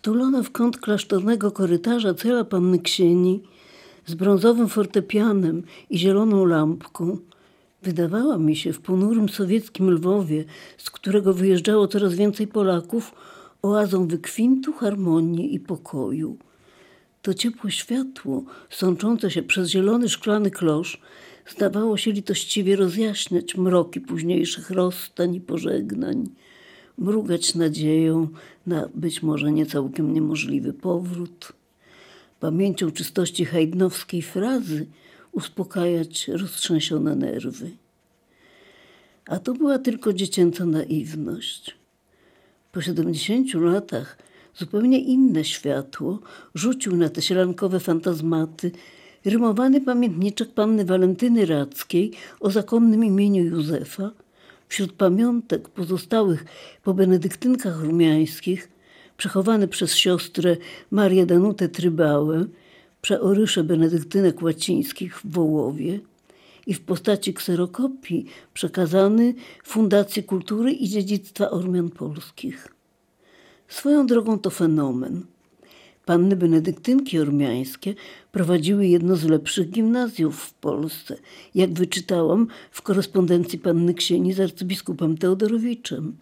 Wtulona w kąt klasztornego korytarza cela panny Ksieni z brązowym fortepianem i zieloną lampką wydawała mi się w ponurym sowieckim Lwowie, z którego wyjeżdżało coraz więcej Polaków, oazą wykwintu, harmonii i pokoju. To ciepłe światło, sączące się przez zielony szklany klosz, zdawało się litościwie rozjaśniać mroki późniejszych rozstań i pożegnań, mrugać nadzieją na być może nie całkiem niemożliwy powrót, pamięcią czystości hajdnowskiej frazy uspokajać roztrzęsione nerwy. A to była tylko dziecięca naiwność. Po siedemdziesięciu latach zupełnie inne światło rzucił na te sielankowe fantazmaty rymowany pamiętniczek panny Walentyny Radzkiej o zakonnym imieniu Józefa, wśród pamiątek pozostałych po benedyktynkach rumiańskich, przechowany przez siostrę Marię Danutę Trybałę, przeorysze benedyktynek łacińskich w Wołowie i w postaci kserokopii przekazany Fundacji Kultury i Dziedzictwa Ormian Polskich. Swoją drogą to fenomen. Panny benedyktynki ormiańskie prowadziły jedno z lepszych gimnazjów w Polsce, jak wyczytałam w korespondencji panny Ksieni z arcybiskupem Teodorowiczem.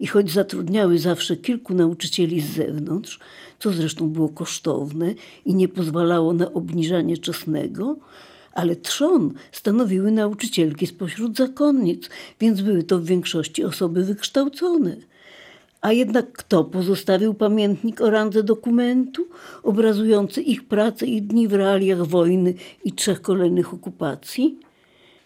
I choć zatrudniały zawsze kilku nauczycieli z zewnątrz, co zresztą było kosztowne i nie pozwalało na obniżanie czesnego, ale trzon stanowiły nauczycielki spośród zakonnic, więc były to w większości osoby wykształcone – a jednak kto pozostawił pamiętnik o randze dokumentu obrazujący ich pracę i dni w realiach wojny i trzech kolejnych okupacji?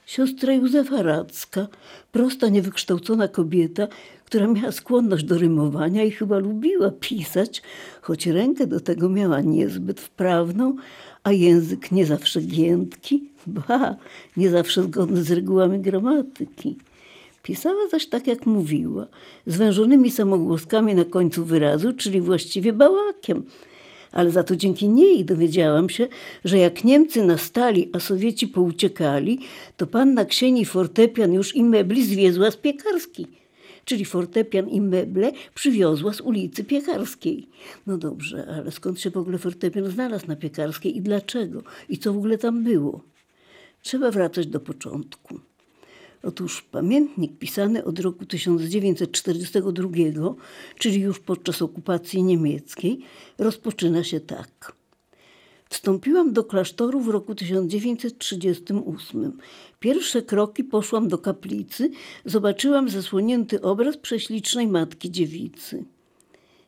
Siostra Józefa Radzka, prosta, niewykształcona kobieta, która miała skłonność do rymowania i chyba lubiła pisać, choć rękę do tego miała niezbyt wprawną, a język nie zawsze giętki, ba, nie zawsze zgodny z regułami gramatyki. Pisała zaś tak, jak mówiła, zwężonymi samogłoskami na końcu wyrazu, czyli właściwie bałakiem. Ale za to dzięki niej dowiedziałam się, że jak Niemcy nastali, a Sowieci pouciekali, to panna Ksieni fortepian już i mebli zwiezła z piekarskiej. Czyli fortepian i meble przywiozła z ulicy Piekarskiej. No dobrze, ale skąd się w ogóle fortepian znalazł na Piekarskiej i dlaczego? I co w ogóle tam było? Trzeba wracać do początku. Otóż pamiętnik pisany od roku 1942, czyli już podczas okupacji niemieckiej, rozpoczyna się tak. Wstąpiłam do klasztoru w roku 1938. Pierwsze kroki poszłam do kaplicy, zobaczyłam zasłonięty obraz prześlicznej Matki Dziewicy.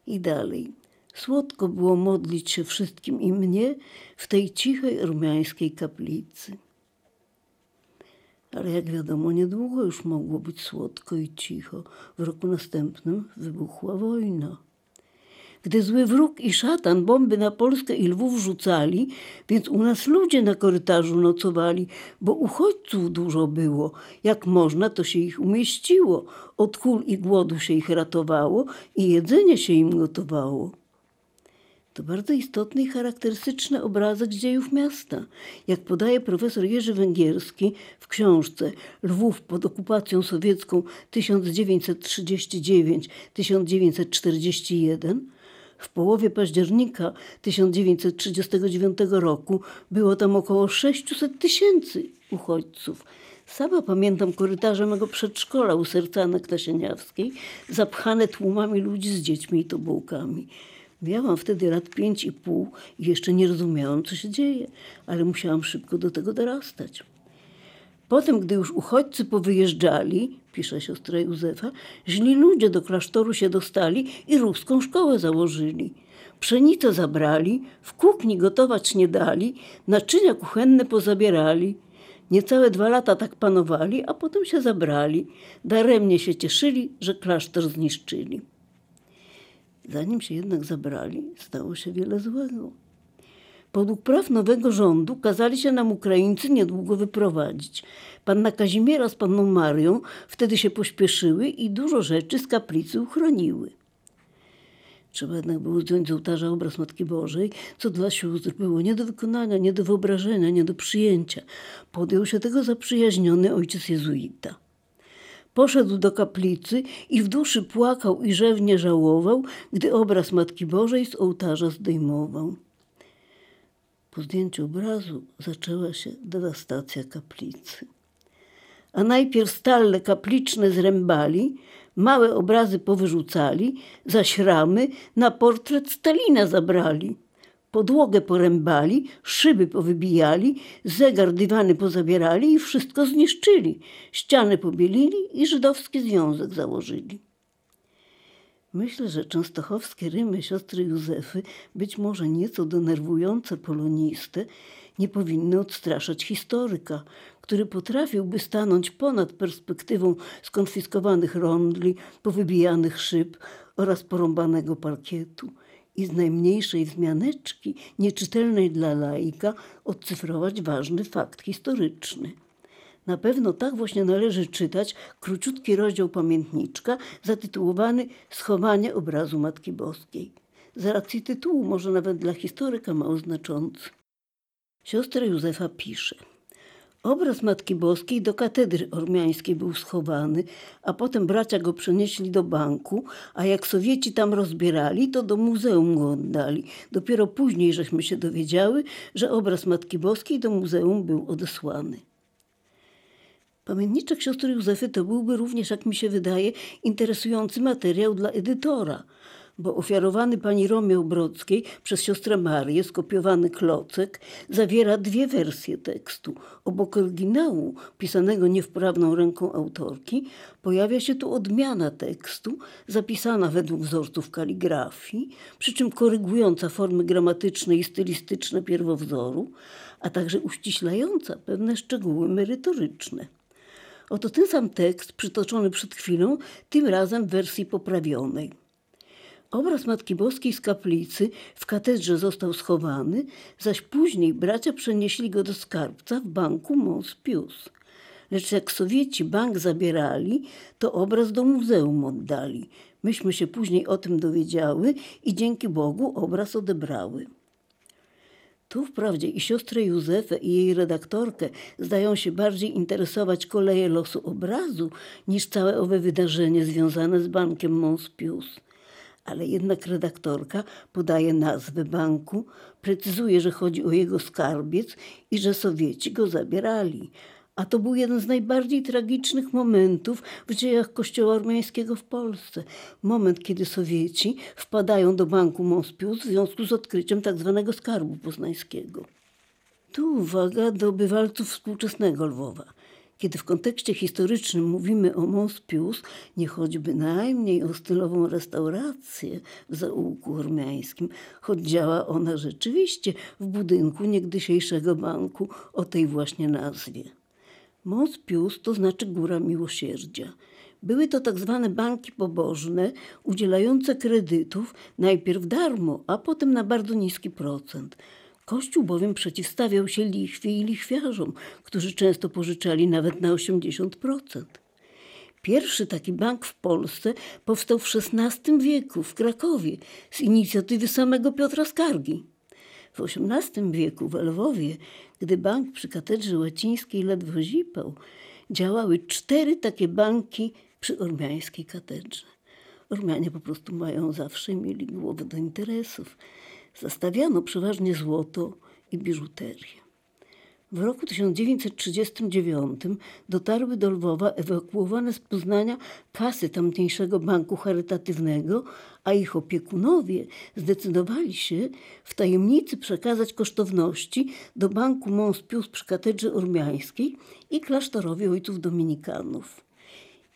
I dalej. Słodko było modlić się wszystkim i mnie w tej cichej rumiańskiej kaplicy. Ale jak wiadomo, niedługo już mogło być słodko i cicho. W roku następnym wybuchła wojna. Gdy zły wróg i szatan bomby na Polskę i Lwów rzucali, więc u nas ludzie na korytarzu nocowali, bo uchodźców dużo było. Jak można, to się ich umieściło. Od kul i głodu się ich ratowało i jedzenie się im gotowało. To bardzo istotny i charakterystyczny obrazek dziejów miasta. Jak podaje profesor Jerzy Węgierski w książce Lwów pod okupacją sowiecką 1939-1941, w połowie października 1939 roku było tam około 600 tysięcy uchodźców. Sama pamiętam korytarze mego przedszkola u Sercanek Tasieniawskiej, zapchane tłumami ludzi z dziećmi i tobołkami. Miałam wtedy lat pięć i pół i jeszcze nie rozumiałam, co się dzieje, ale musiałam szybko do tego dorastać. Potem, gdy już uchodźcy powyjeżdżali, pisze siostra Józefa, źli ludzie do klasztoru się dostali i ruską szkołę założyli. Pszenicę zabrali, w kuchni gotować nie dali, naczynia kuchenne pozabierali. Niecałe dwa lata tak panowali, a potem się zabrali. Daremnie się cieszyli, że klasztor zniszczyli. Zanim się jednak zabrali, stało się wiele złego. Podług praw nowego rządu kazali się nam Ukraińcy niedługo wyprowadzić. Panna Kazimiera z panną Marią wtedy się pośpieszyły i dużo rzeczy z kaplicy uchroniły. Trzeba jednak było zdjąć z ołtarza obraz Matki Bożej, co dla sióstr było nie do wykonania, nie do wyobrażenia, nie do przyjęcia. Podjął się tego zaprzyjaźniony ojciec jezuita. Poszedł do kaplicy i w duszy płakał i rzewnie żałował, gdy obraz Matki Bożej z ołtarza zdejmował. Po zdjęciu obrazu zaczęła się dewastacja kaplicy. A najpierw stalle kapliczne zrębali, małe obrazy powyrzucali, zaś ramy na portret Stalina zabrali. Podłogę porębali, szyby powybijali, zegar dywany pozabierali i wszystko zniszczyli. Ściany pobielili i żydowski związek założyli. Myślę, że częstochowskie rymy siostry Józefy, być może nieco denerwujące polonistę, nie powinny odstraszać historyka, który potrafiłby stanąć ponad perspektywą skonfiskowanych rondli, powybijanych szyb oraz porąbanego parkietu i z najmniejszej wzmianeczki, nieczytelnej dla laika, odcyfrować ważny fakt historyczny. Na pewno tak właśnie należy czytać króciutki rozdział pamiętniczka zatytułowany Schowanie obrazu Matki Boskiej. Z racji tytułu, może nawet dla historyka mało znaczący. Siostra Józefa pisze – Obraz Matki Boskiej do katedry ormiańskiej był schowany, a potem bracia go przenieśli do banku, a jak Sowieci tam rozbierali, to do muzeum go oddali. Dopiero później żeśmy się dowiedziały, że obraz Matki Boskiej do muzeum był odesłany. Pamiętniczek siostry Józefy to byłby również, jak mi się wydaje, interesujący materiał dla edytora – bo ofiarowany pani Romeo Brodzkiej przez siostrę Marię skopiowany klocek zawiera dwie wersje tekstu. Obok oryginału, pisanego niewprawną ręką autorki, pojawia się tu odmiana tekstu, zapisana według wzorców kaligrafii, przy czym korygująca formy gramatyczne i stylistyczne pierwowzoru, a także uściślająca pewne szczegóły merytoryczne. Oto ten sam tekst, przytoczony przed chwilą, tym razem w wersji poprawionej. Obraz Matki Boskiej z kaplicy w katedrze został schowany, zaś później bracia przenieśli go do skarbca w banku Mons Pius. Lecz jak Sowieci bank zabierali, to obraz do muzeum oddali. Myśmy się później o tym dowiedziały i dzięki Bogu obraz odebrały. Tu wprawdzie i siostrę Józefę i jej redaktorkę zdają się bardziej interesować koleje losu obrazu niż całe owe wydarzenie związane z bankiem Mons Pius ale jednak redaktorka podaje nazwę banku, precyzuje, że chodzi o jego skarbiec i że Sowieci go zabierali. A to był jeden z najbardziej tragicznych momentów w dziejach Kościoła Ormiańskiego w Polsce. Moment, kiedy Sowieci wpadają do banku Monspius w związku z odkryciem tzw. Tak skarbu poznańskiego. Tu uwaga do bywalców współczesnego Lwowa. Kiedy w kontekście historycznym mówimy o Mons Pius, nie chodzi bynajmniej o stylową restaurację w zaułku ormiańskim, choć działa ona rzeczywiście w budynku niegdysiejszego banku o tej właśnie nazwie. Mons Pius to znaczy Góra Miłosierdzia. Były to tak zwane banki pobożne, udzielające kredytów najpierw darmo, a potem na bardzo niski procent – Kościół bowiem przeciwstawiał się lichwie i lichwiarzom, którzy często pożyczali nawet na 80%. Pierwszy taki bank w Polsce powstał w XVI wieku w Krakowie z inicjatywy samego Piotra Skargi. W XVIII wieku w Lwowie, gdy bank przy katedrze łacińskiej ledwo zipał, działały cztery takie banki przy ormiańskiej katedrze. Ormianie po prostu mają zawsze mieli głowę do interesów. Zastawiano przeważnie złoto i biżuterię. W roku 1939 dotarły do Lwowa ewakuowane z Poznania kasy tamtejszego banku charytatywnego, a ich opiekunowie zdecydowali się w tajemnicy przekazać kosztowności do banku Mons Pius przy katedrze ormiańskiej i klasztorowi ojców dominikanów.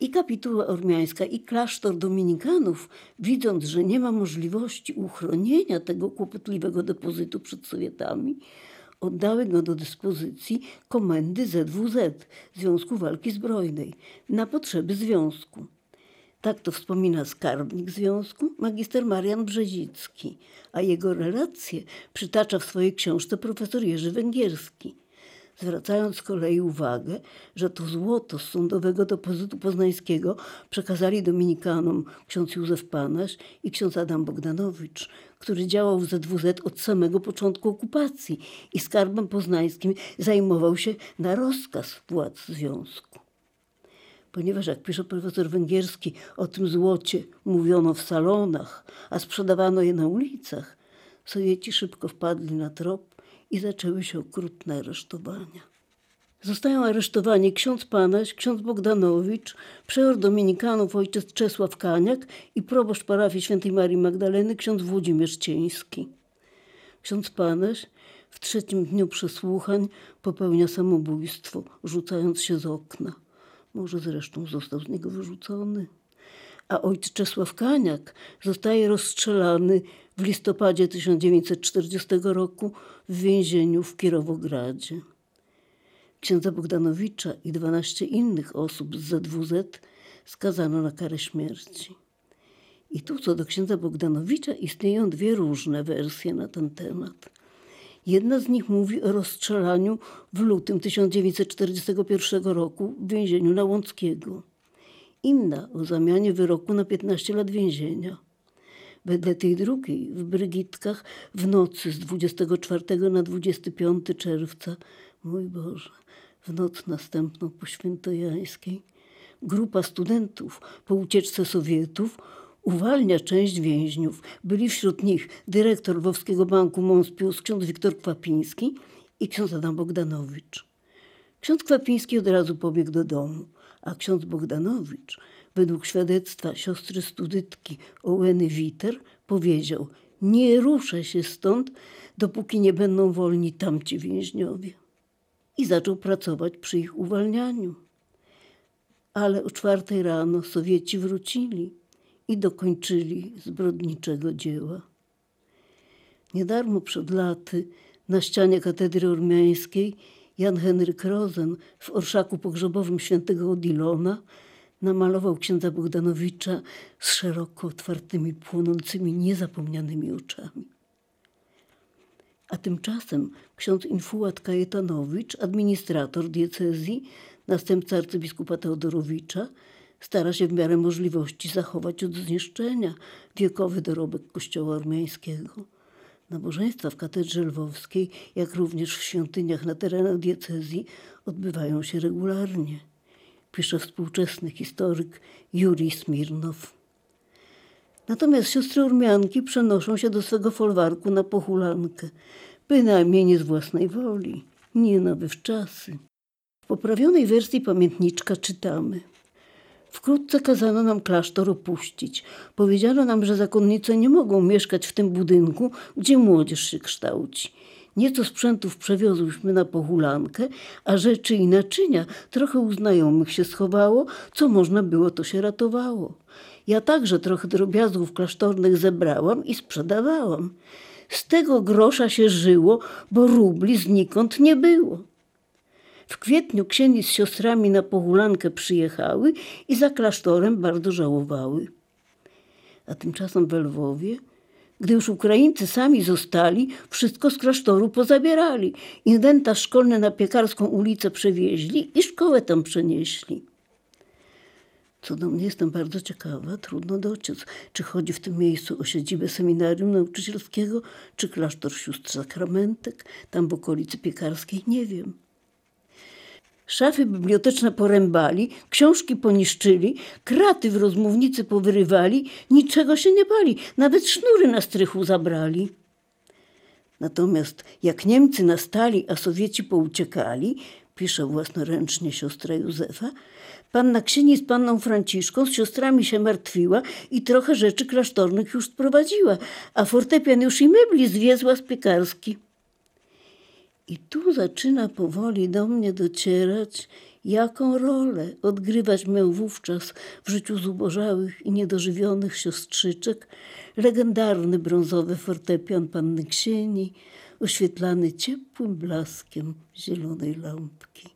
I kapituła ormiańska, i klasztor dominikanów, widząc, że nie ma możliwości uchronienia tego kłopotliwego depozytu przed Sowietami, oddały go do dyspozycji komendy ZWZ, Związku Walki Zbrojnej, na potrzeby związku. Tak to wspomina skarbnik związku, magister Marian Brzezicki, a jego relacje przytacza w swojej książce profesor Jerzy Węgierski zwracając z kolei uwagę, że to złoto z sądowego depozytu poznańskiego przekazali dominikanom ksiądz Józef Panasz i ksiądz Adam Bogdanowicz, który działał w ZWZ od samego początku okupacji i skarbem poznańskim zajmował się na rozkaz władz związku. ponieważ jak pisze profesor węgierski, o tym złocie mówiono w salonach, a sprzedawano je na ulicach, Sowieci szybko wpadli na trop i zaczęły się okrutne aresztowania. Zostają aresztowani ksiądz Panaś, ksiądz Bogdanowicz, przeor dominikanów ojciec Czesław Kaniak i proboszcz parafii świętej Marii Magdaleny ksiądz Włodzimierz Cieński. Ksiądz Panaś w trzecim dniu przesłuchań popełnia samobójstwo, rzucając się z okna. Może zresztą został z niego wyrzucony. A ojciec Czesław Kaniak zostaje rozstrzelany w listopadzie 1940 roku w więzieniu w Kirowogradzie. Księdza Bogdanowicza i 12 innych osób z ZWZ skazano na karę śmierci. I tu co do księdza Bogdanowicza istnieją dwie różne wersje na ten temat. Jedna z nich mówi o rozstrzelaniu w lutym 1941 roku w więzieniu na Łąckiego. Inna o zamianie wyroku na 15 lat więzienia. Wedle tej drugiej w Brygitkach w nocy z 24 na 25 czerwca, mój Boże, w noc następną po świętojańskiej, grupa studentów po ucieczce Sowietów uwalnia część więźniów. Byli wśród nich dyrektor Lwowskiego Banku Monspius, ksiądz Wiktor Kwapiński i ksiądz Adam Bogdanowicz. Ksiądz Kwapiński od razu pobiegł do domu, a ksiądz Bogdanowicz, według świadectwa siostry studytki Ołeny Witer, powiedział: Nie ruszę się stąd, dopóki nie będą wolni tamci więźniowie. I zaczął pracować przy ich uwalnianiu. Ale o czwartej rano Sowieci wrócili i dokończyli zbrodniczego dzieła. Niedarmo przed laty na ścianie katedry ormiańskiej Jan Henryk Rosen w orszaku pogrzebowym świętego Odilona namalował księdza Bogdanowicza z szeroko otwartymi, płonącymi, niezapomnianymi oczami. A tymczasem ksiądz Infułat Kajetanowicz, administrator diecezji, następca arcybiskupa Teodorowicza, stara się w miarę możliwości zachować od zniszczenia wiekowy dorobek kościoła ormiańskiego. Nabożeństwa w katedrze lwowskiej, jak również w świątyniach na terenach diecezji odbywają się regularnie, pisze współczesny historyk Jurij Smirnow. Natomiast siostry Urmianki przenoszą się do swego folwarku na pochulankę, bynajmniej nie z własnej woli, nie na wywczasy. W poprawionej wersji pamiętniczka czytamy – Wkrótce kazano nam klasztor opuścić. Powiedziano nam, że zakonnice nie mogą mieszkać w tym budynku, gdzie młodzież się kształci. Nieco sprzętów przewiozłyśmy na pochulankę, a rzeczy i naczynia trochę u znajomych się schowało, co można było, to się ratowało. Ja także trochę drobiazgów klasztornych zebrałam i sprzedawałam. Z tego grosza się żyło, bo rubli znikąd nie było. W kwietniu księgi z siostrami na pochulankę przyjechały i za klasztorem bardzo żałowały. A tymczasem w Lwowie, gdy już Ukraińcy sami zostali, wszystko z klasztoru pozabierali. Inwentarz szkolny na Piekarską ulicę przewieźli i szkołę tam przenieśli. Co do mnie jestem bardzo ciekawa, trudno dociec, czy chodzi w tym miejscu o siedzibę seminarium nauczycielskiego, czy klasztor sióstr sakramentek, tam w okolicy Piekarskiej, nie wiem. Szafy biblioteczne porębali, książki poniszczyli, kraty w rozmównicy powyrywali, niczego się nie bali, nawet sznury na strychu zabrali. Natomiast jak Niemcy nastali, a Sowieci pouciekali, pisze własnoręcznie siostra Józefa, panna Ksieni z panną Franciszką z siostrami się martwiła i trochę rzeczy klasztornych już sprowadziła, a fortepian już i mebli zwiezła z piekarski. I tu zaczyna powoli do mnie docierać, jaką rolę odgrywać miał wówczas w życiu zubożałych i niedożywionych siostrzyczek legendarny brązowy fortepian panny Ksieni, oświetlany ciepłym blaskiem zielonej lampki.